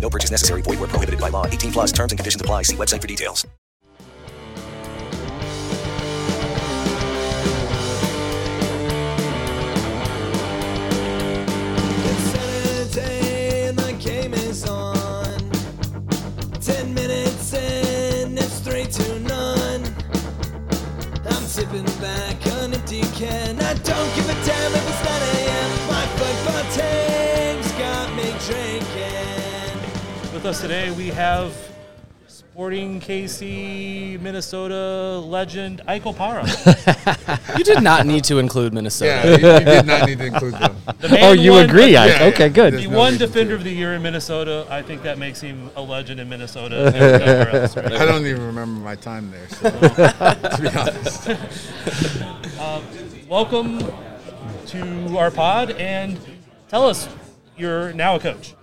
No purchase necessary. Void where prohibited by law. 18 plus terms and conditions apply. See website for details. On. Sipping back an empty can. I don't give a damn us today, we have Sporting KC Minnesota legend Ike Opara. You did not need to include Minnesota. Yeah, you, you did not need to include them. The Oh, you won- agree? I, Yeah, okay, yeah. good. There's He no won Defender of the Year in Minnesota. I think that makes him a legend in Minnesota. else, right? I don't even remember my time there. So, to be honest, um, Welcome to our pod, and tell us you're now a coach.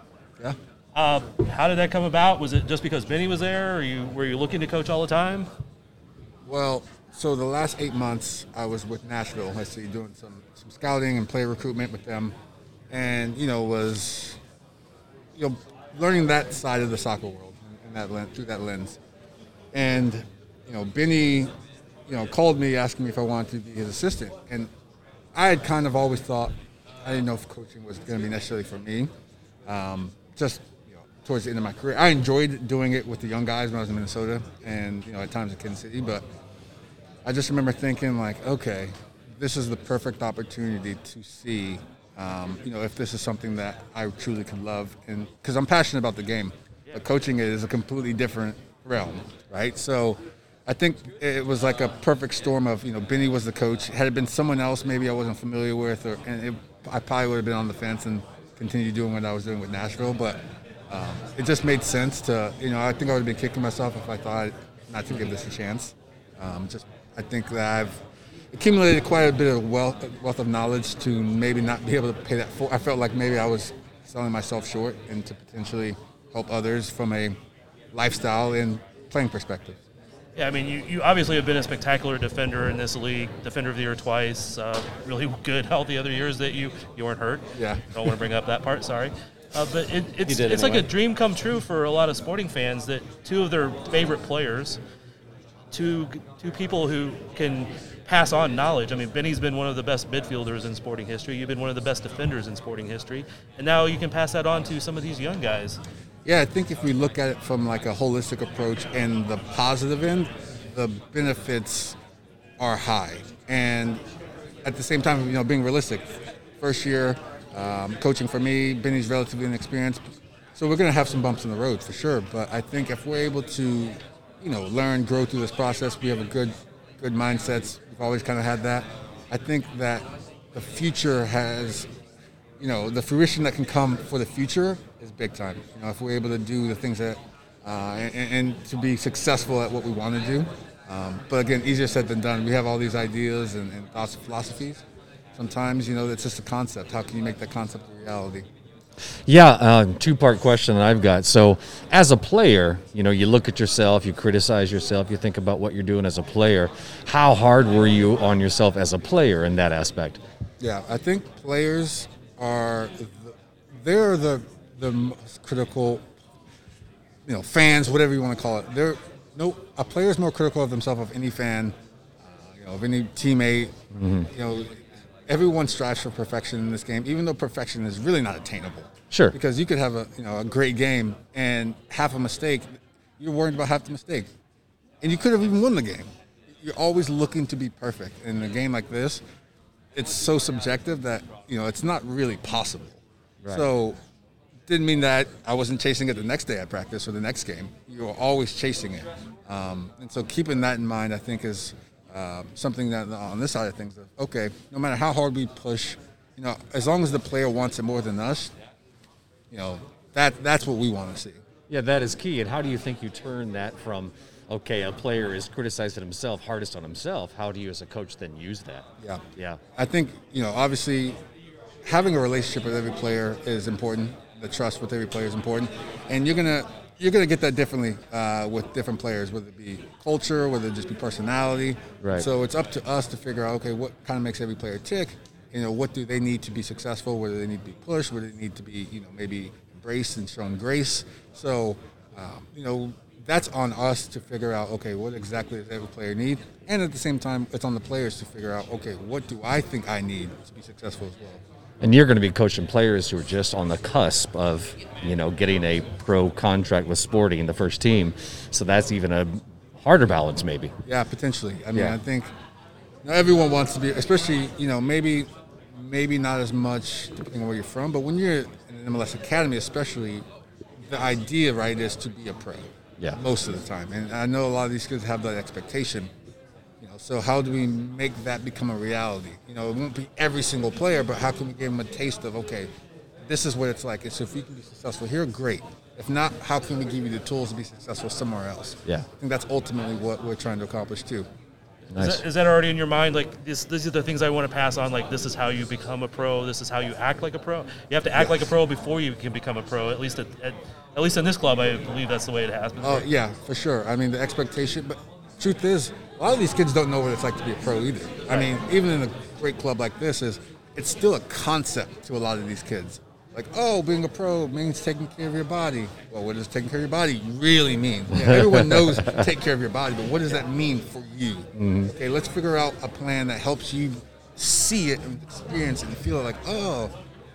Uh, how did that come about? Was it just because Benny was there, or you were you looking to coach all the time? Well, so the last eight months I was with Nashville. I see doing some some scouting and player recruitment with them, and you know was you know learning that side of the soccer world and that lens, through that lens, and you know Benny, you know called me asking me if I wanted to be his assistant, and I had kind of always thought I didn't know if coaching was going to be necessarily for me. Um, just towards the end of my career, I enjoyed doing it with the young guys when I was in Minnesota, and you know at times in Kansas City. But I just remember thinking like, okay, this is the perfect opportunity to see, um, you know, if this is something that I truly can love, and because I'm passionate about the game, but coaching it is a completely different realm, right? So. I think it was like a perfect storm of you know Benny was the coach. Had it been someone else, maybe I wasn't familiar with, or and it, I probably would have been on the fence and continued doing what I was doing with Nashville. But um, it just made sense to you know I think I would have been kicking myself if I thought not to give this a chance. Um, just I think that I've accumulated quite a bit of wealth wealth of knowledge to maybe not be able to pay that for. I felt like maybe I was selling myself short and to potentially help others from a lifestyle and playing perspective. Yeah, I mean, you, you obviously have been a spectacular defender in this league, defender of the year twice. Uh, really good all the other years that you you weren't hurt. Yeah. don't want to bring up that part. Sorry. Uh, but it, it's did it's like a dream come true for a lot of sporting fans that two of their favorite players, two two people who can pass on knowledge. I mean, Benny's been one of the best midfielders in sporting history. You've been one of the best defenders in sporting history, and now you can pass that on to some of these young guys. Yeah, I think if we look at it from like a holistic approach and the positive end, the benefits are high. And at the same time, you know, being realistic, first year um, coaching for me, Benny's relatively inexperienced. So we're going to have some bumps in the road for sure. But I think if we're able to, you know, learn, grow through this process, we have a good, good mindsets. We've always kind of had that. I think that the future has, you know, the fruition that can come for the future is big time. You know, if we're able to do the things that, uh, and, and to be successful at what we want to do. Um, but again, easier said than done. We have all these ideas and, and thoughts and philosophies. Sometimes, you know, it's just a concept. How can you make that concept a reality? Yeah, uh, two part question that I've got. So, as a player, you know, you look at yourself, you criticize yourself, you think about what you're doing as a player. How hard were you on yourself as a player in that aspect? Yeah, I think players are the, they're the the most critical. You know, fans, whatever you want to call it. They're no a player is more critical of themselves of any fan, uh, you know, of any teammate. Mm-hmm. You know, everyone strives for perfection in this game, even though perfection is really not attainable. Sure. Because you could have a you know a great game and half a mistake, you're worried about half the mistake, and you could have even won the game. You're always looking to be perfect in a game like this. It's so subjective that you know it's not really possible. Right. So didn't mean that I wasn't chasing it the next day at practice or the next game. You are always chasing it, um, and so keeping that in mind, I think, is uh, something that on this side of things. Okay, no matter how hard we push, you know, as long as the player wants it more than us, you know, that that's what we want to see. Yeah, that is key. And how do you think you turn that from, okay, a player is criticizing himself, hardest on himself? How do you, as a coach, then use that? Yeah. Yeah. I think you know, obviously, having a relationship with every player is important. The trust with every player is important, and you're gonna you're gonna get that differently uh, with different players, whether it be culture, whether it just be personality. Right. So it's up to us to figure out, okay, what kind of makes every player tick. You know, what do they need to be successful? Whether they need to be pushed, whether they need to be, you know, maybe embraced and shown grace. So, um, you know, that's on us to figure out, okay, what exactly does every player need? And at the same time, it's on the players to figure out, okay, what do I think I need to be successful as well? And you're going to be coaching players who are just on the cusp of, you know, getting a pro contract with Sporting the first team. So that's even a harder balance, maybe. Yeah, potentially. I mean, Yeah. I think everyone wants to be, especially you know, maybe maybe not as much depending on where you're from, but when you're in an MLS academy, especially, the idea right is to be a pro. Yeah. Most of the time, and I know a lot of these kids have that expectation. You know, so how do we make that become a reality? You know, it won't be every single player, but how can we give them a taste of okay, this is what it's like. And so if you can be successful here, great. If not, how can we give you the tools to be successful somewhere else? Yeah. I think that's ultimately what we're trying to accomplish too. Nice. Is, that, is that already in your mind? Like this, these are the things I want to pass on. Like this is how you become a pro. This is how you act like a pro. You have to act like a pro before you can become a pro. At least at, at, at least in this club, I believe that's the way it has happens. Oh yeah, for sure. I mean the expectation, but truth is, a lot of these kids don't know what it's like to be a pro either. I mean, even in a great club like this, is it's still a concept to a lot of these kids. Like, oh, being a pro means taking care of your body. Well, what does taking care of your body really mean? Yeah, everyone knows take care of your body, but what does that mean for you? Mhm. Okay, let's figure out a plan that helps you see it and experience it and feel like, oh,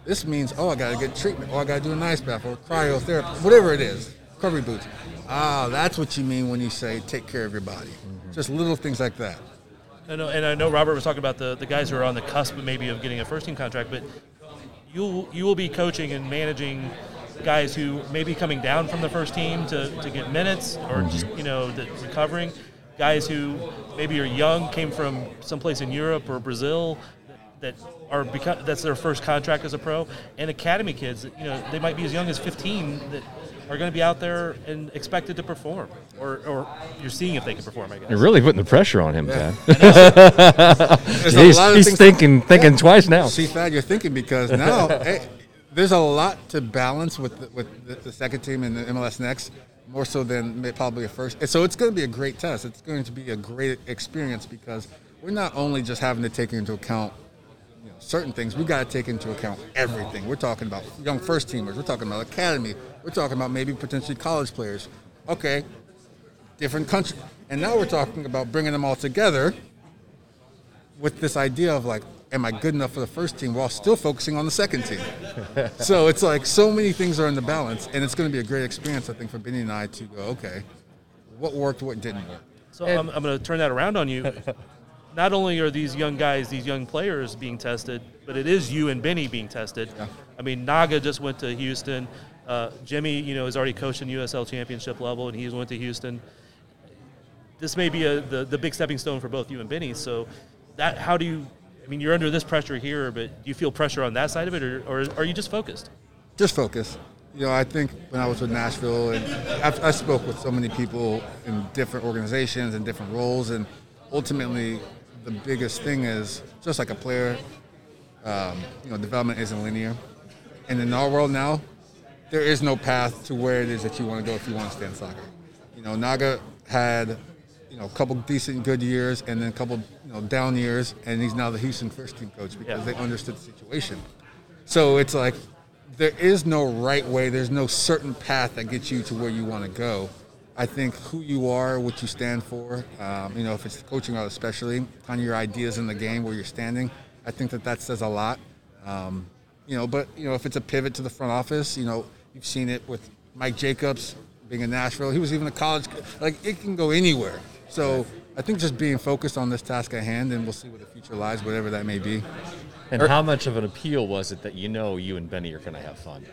this means, oh, I got to get treatment, or I got to do an ice bath, or cryotherapy, whatever it is, recovery boots. Ah, that's what you mean when you say take care of your body. Just little things like that. I know, and I know Robert was talking about the, the guys who are on the cusp maybe of getting a first team contract, but you you will be coaching and managing guys who may be coming down from the first team to, to get minutes or just you know the recovering guys who maybe are young came from someplace in Europe or Brazil that are beco- that's their first contract as a pro and academy kids that, you know they might be as young as 15 that are going to be out there and expected to perform or, or you're seeing if they can perform I guess You're really putting the pressure on him, Yeah. Ted. He's he's things- thinking thinking Yeah. twice now. See, Thad, you're thinking because now hey, there's a lot to balance with the, with the, the second team and the MLS Next, more so than probably a first. And so it's going to be a great test. It's going to be a great experience because we're not only just having to take into account certain things. We got to take into account everything. We're talking about young first teamers. We're talking about academy. We're talking about maybe potentially college players. Okay, different country, and now we're talking about bringing them all together with this idea of like, am I good enough for the first team while still focusing on the second team? so it's like so many things are in the balance, and it's going to be a great experience, I think, for Benny and I to go, okay, what worked, what didn't work. So I'm, I'm going to turn that around on you. Not only are these young guys, these young players being tested, but it is you and Benny being tested. I mean, Naga just went to Houston. Uh, Jimmy, you know, has already coached in USL championship level, and he went to Houston. This may be a, the the big stepping stone for both you and Benny. So, that how do you? I mean, you're under this pressure here, but do you feel pressure on that side of it, or, or are you just focused? Just focus. You know, I think when I was with Nashville, and I, I spoke with so many people in different organizations and different roles, and ultimately, the biggest thing is just like a player. Um, you know, development isn't linear, and in our world now, there is no path to where it is that you want to go if you want to stay in soccer. You know, Naga had you know a couple decent good years and then a couple you know down years, and he's now the Houston first team coach because Yeah. they understood the situation. So it's like there is no right way. There's no certain path that gets you to where you want to go. I think who you are, what you stand for, um, you know, if it's coaching route especially, kind of your ideas in the game, where you're standing, I think that that says a lot. Um, you know, but you know, if it's a pivot to the front office, you know, you've seen it with Mike Jacobs being in Nashville. He was even a college, like it can go anywhere. So I think just being focused on this task at hand, and we'll see where the future lies, whatever that may be. And er how much of an appeal was it that you know you and Benny are going to have fun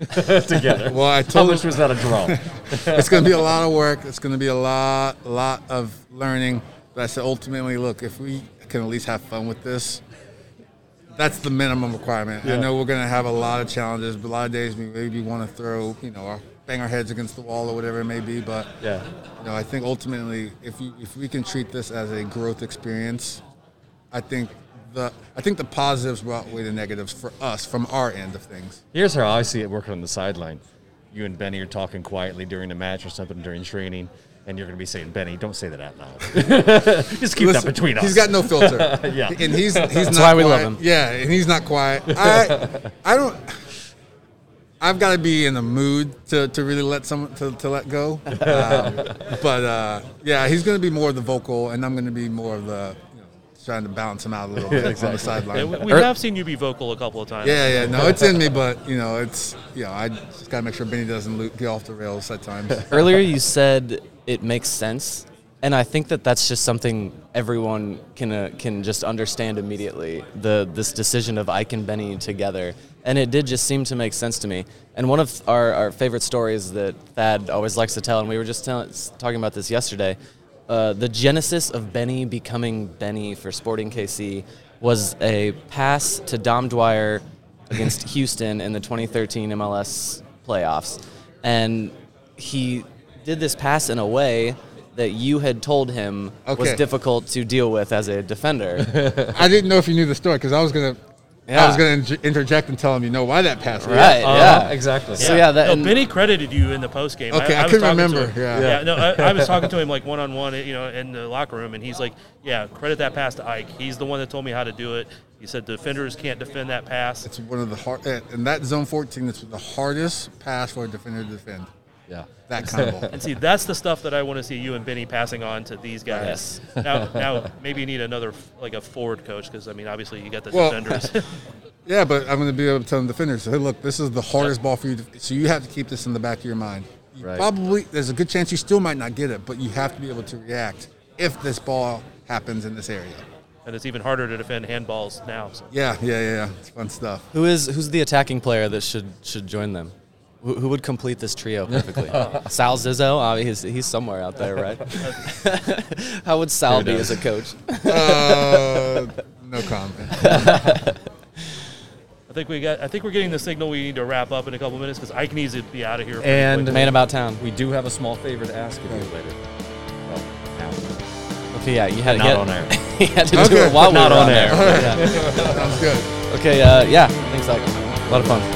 together? Well, I how told much him- was that a draw? it's going to be a lot of work. It's going to be a lot, a lot of learning. But I said, ultimately, look, if we can at least have fun with this, that's the minimum requirement. I know we're going to have a lot of challenges, but a lot of days we maybe want to throw, you know, our, bang our heads against the wall or whatever it may be. But Yeah. you know, I think ultimately, if you if we can treat this as a growth experience, I think the I think the positives will outweigh the negatives for us from our end of things. Here's how I see it working on the sideline. You and Benny are talking quietly during the match or something during training, and you're going to be saying, "Benny, don't say that out loud. Just keep that between us." He's got no filter. yeah, and he's he's That's not why we love quiet. him. Yeah, and he's not quiet. I I don't. I've got to be in the mood to, to really let someone to, to let go. Um, but uh, yeah, he's going to be more of the vocal, and I'm going to be more of the you know, trying to balance him out a little bit on the sideline. Yeah, we we Er- have seen you be vocal a couple of times. Yeah, yeah, no, it's in me, but you know, it's you know, I just got to make sure Benny doesn't lo- get off the rails at times. Earlier, you said it makes sense, and I think that that's just something everyone can uh, can just understand immediately. The this decision of Ike and Benny together, and it did just seem to make sense to me. And one of our, our favorite stories that Thad always likes to tell, and we were just tell, talking about this yesterday. Uh, the genesis of Benny becoming Benny for Sporting KC was a pass to Dom Dwyer against Houston in the 2013 MLS playoffs. And he did this pass in a way that you had told him was difficult to deal with as a defender. I didn't know if you knew the story because I was gonna, I Yeah. was gonna interject and tell him, you know, why that pass. was. right, Uh-huh, yeah. exactly. So yeah, that no, and- Benny credited you in the post game. Okay, I was couldn't remember, him. yeah. yeah. No, I, I was talking to him like one on one, you know, in the locker room, and he's like, "Yeah, credit that pass to Ike. He's the one that told me how to do it." He said defenders can't defend that pass. It's one of the hard, and that zone 14 is the hardest pass for a defender to defend. Yeah. That kind of ball. And see, that's the stuff that I want to see you and Benny passing on to these guys. now, now maybe you need another like a forward coach because I mean, obviously you got the Well, defenders. Yeah, but I'm going to be able to tell the defenders, hey, look, this is the hardest ball for you. To, so you have to keep this in the back of your mind. You Right. Probably, there's a good chance you still might not get it, but you have to be able to react if this ball happens in this area. and it's even harder to defend handballs now. So. Yeah, yeah, yeah, yeah. It's fun stuff. who is who's the attacking player that should should join them? Who, who would complete this trio perfectly? Sal Zizzo, uh, he's, he's somewhere out there, right? How would Sal be as a coach? Uh, no comment. I think we got. I think we're getting the signal we need to wrap up in a couple minutes because Ike needs to be out of here. And quickly. Man about town. We do have a small favor to ask of you later. Well. Okay, yeah, you had to Not get on air. you had to do it while we were on on air. Yeah. Sounds good. Okay, uh, yeah, thanks, Ike. A lot of fun.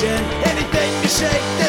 gin. Anything to shake